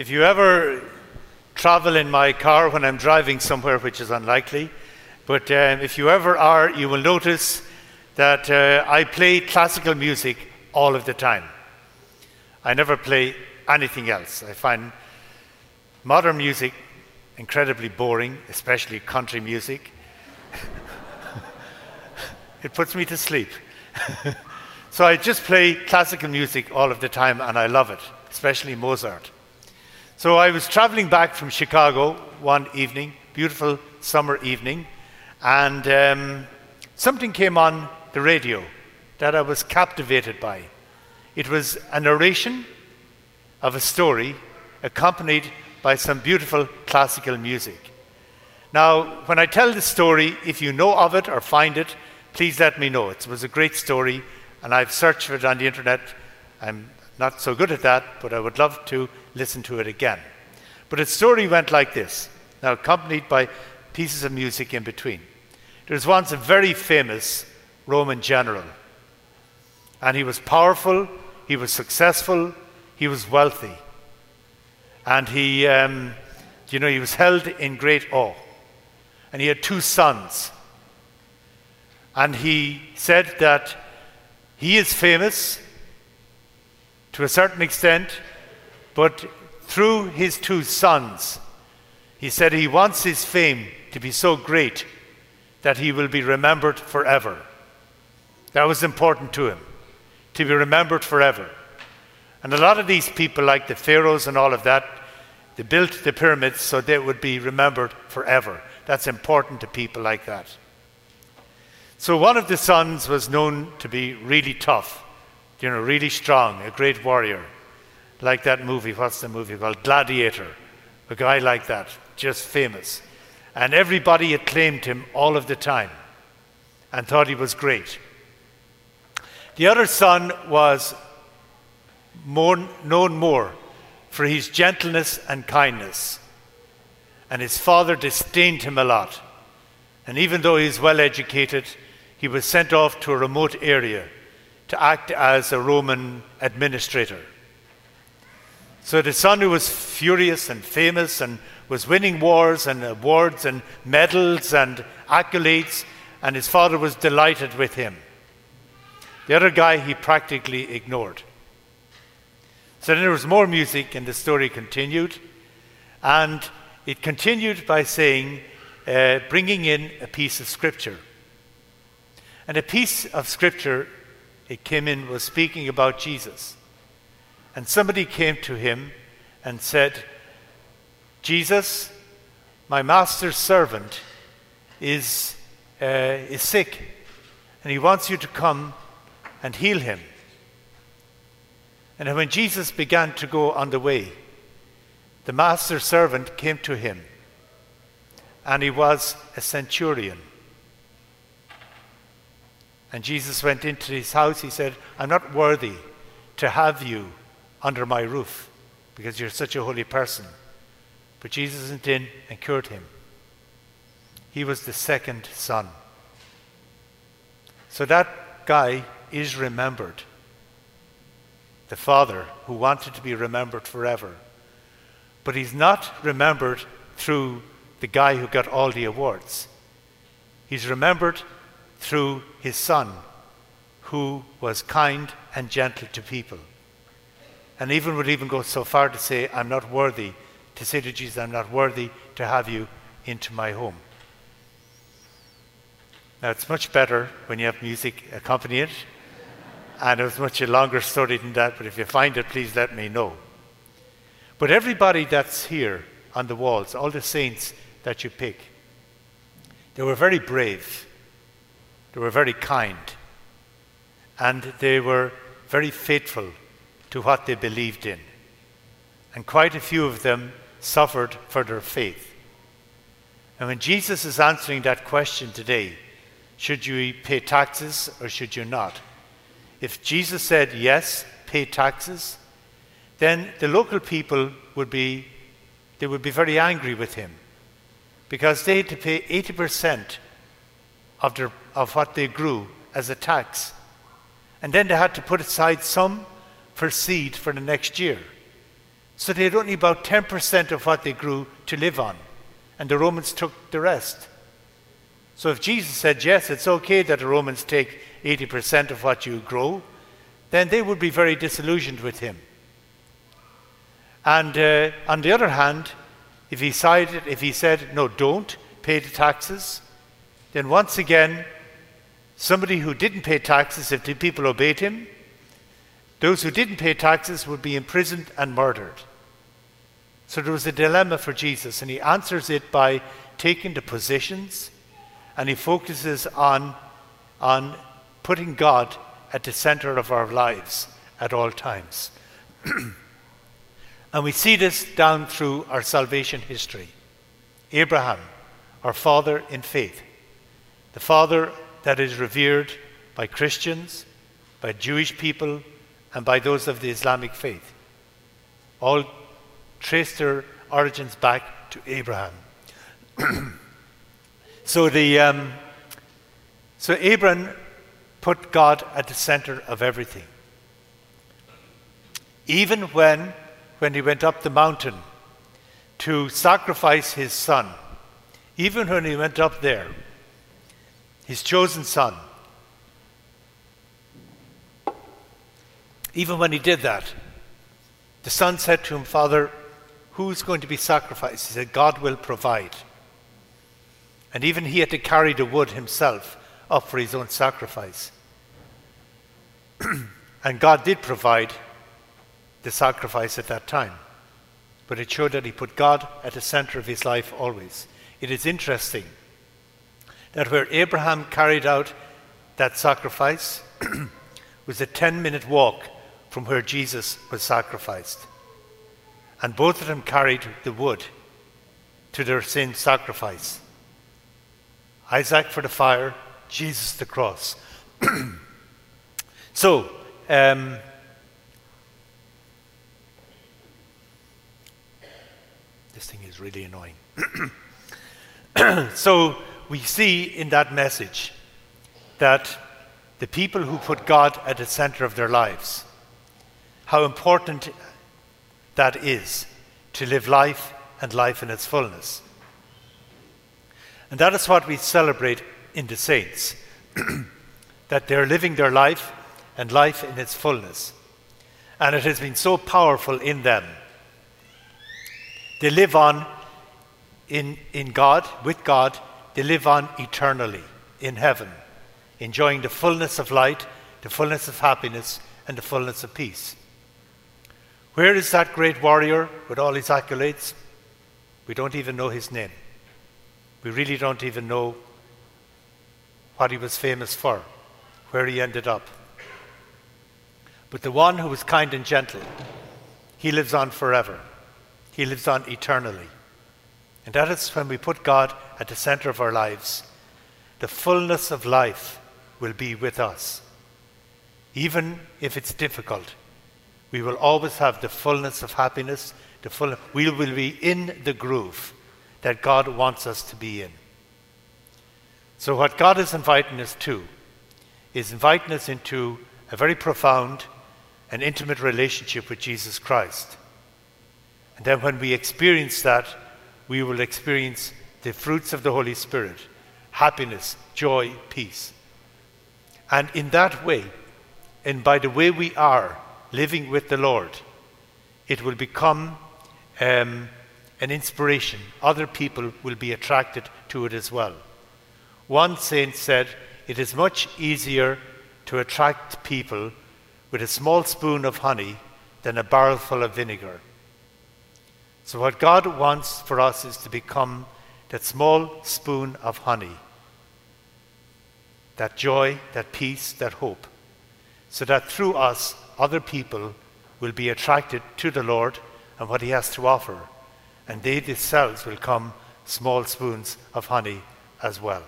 If you ever travel in my car when I'm driving somewhere, which is unlikely, but um, if you ever are, you will notice that uh, I play classical music all of the time. I never play anything else. I find modern music incredibly boring, especially country music. it puts me to sleep. so I just play classical music all of the time and I love it, especially Mozart. So I was traveling back from Chicago one evening, beautiful summer evening, and um, something came on the radio that I was captivated by. It was a narration of a story accompanied by some beautiful classical music. Now, when I tell the story, if you know of it or find it, please let me know. It was a great story, and I've searched for it on the internet. I'm not so good at that, but I would love to listen to it again. But its story went like this, now accompanied by pieces of music in between. There was once a very famous Roman general, and he was powerful, he was successful, he was wealthy, and he, um, you know, he was held in great awe. And he had two sons, and he said that he is famous to a certain extent but through his two sons, he said he wants his fame to be so great that he will be remembered forever. That was important to him, to be remembered forever. And a lot of these people, like the pharaohs and all of that, they built the pyramids so they would be remembered forever. That's important to people like that. So one of the sons was known to be really tough, you know, really strong, a great warrior like that movie. What's the movie called? Gladiator. A guy like that, just famous. And everybody acclaimed him all of the time and thought he was great. The other son was more, known more for his gentleness and kindness. And his father disdained him a lot. And even though he was well educated, he was sent off to a remote area to act as a Roman administrator. So the son who was furious and famous and was winning wars and awards and medals and accolades, and his father was delighted with him. The other guy he practically ignored. So then there was more music, and the story continued. And it continued by saying, uh, bringing in a piece of scripture. And a piece of scripture it came in was speaking about Jesus. And somebody came to him and said, Jesus, my master's servant is, uh, is sick, and he wants you to come and heal him. And when Jesus began to go on the way, the master's servant came to him, and he was a centurion. And Jesus went into his house. He said, I'm not worthy to have you under my roof because you're such a holy person. But Jesus went in and cured him. He was the second son. So that guy is remembered. The father who wanted to be remembered forever. But he's not remembered through the guy who got all the awards. He's remembered through his son, who was kind and gentle to people and even would even go so far to say, I'm not worthy, to say to Jesus, I'm not worthy to have you into my home. Now, it's much better when you have music accompany it, and it was much a longer story than that, but if you find it, please let me know. But everybody that's here on the walls, all the saints that you pick, they were very brave, they were very kind, and they were very faithful to what they believed in. And quite a few of them suffered for their faith. And when Jesus is answering that question today, should you pay taxes or should you not? If Jesus said yes, pay taxes, then the local people would be they would be very angry with him because they had to pay 80% of, their, of what they grew as a tax. And then they had to put aside some for seed for the next year. So they had only about 10% of what they grew to live on, and the Romans took the rest. So if Jesus said, yes, it's okay that the Romans take 80% of what you grow, then they would be very disillusioned with him. And uh, on the other hand, if he, if he said, no, don't pay the taxes, then once again, somebody who didn't pay taxes, if the people obeyed him, those who didn't pay taxes would be imprisoned and murdered. So there was a dilemma for Jesus, and he answers it by taking the positions and he focuses on, on putting God at the center of our lives at all times. and we see this down through our salvation history. Abraham, our father in faith, the father that is revered by Christians, by Jewish people, and by those of the Islamic faith. All trace their origins back to Abraham. so the um, so Abraham put God at the center of everything. Even when when he went up the mountain to sacrifice his son, even when he went up there, his chosen son, even when he did that, the son said to him, Father, who's going to be sacrificed? He said, God will provide. And even he had to carry the wood himself up for his own sacrifice. and God did provide the sacrifice at that time. But it showed that he put God at the center of his life always. It is interesting that where Abraham carried out that sacrifice was a 10 minute walk from where Jesus was sacrificed. And both of them carried the wood to their sin sacrifice. Isaac for the fire, Jesus the cross. so, um, this thing is really annoying. so, we see in that message that the people who put God at the center of their lives, how important that is to live life and life in its fullness. And that is what we celebrate in the saints that they're living their life and life in its fullness. And it has been so powerful in them. They live on in, in God, with God, they live on eternally in heaven, enjoying the fullness of light, the fullness of happiness, and the fullness of peace. Where is that great warrior with all his accolades? We don't even know his name. We really don't even know what he was famous for, where he ended up. But the one who was kind and gentle, he lives on forever. He lives on eternally. And that is when we put God at the center of our lives. The fullness of life will be with us. Even if it's difficult, we will always have the fullness of happiness. The full, we will be in the groove that God wants us to be in. So, what God is inviting us to is inviting us into a very profound and intimate relationship with Jesus Christ. And then, when we experience that, we will experience the fruits of the Holy Spirit happiness, joy, peace. And in that way, and by the way we are living with the Lord, it will become um, an inspiration. Other people will be attracted to it as well. One saint said, It is much easier to attract people with a small spoon of honey than a barrel full of vinegar. So, what God wants for us is to become that small spoon of honey, that joy, that peace, that hope, so that through us, other people will be attracted to the Lord and what He has to offer, and they themselves will come small spoons of honey as well.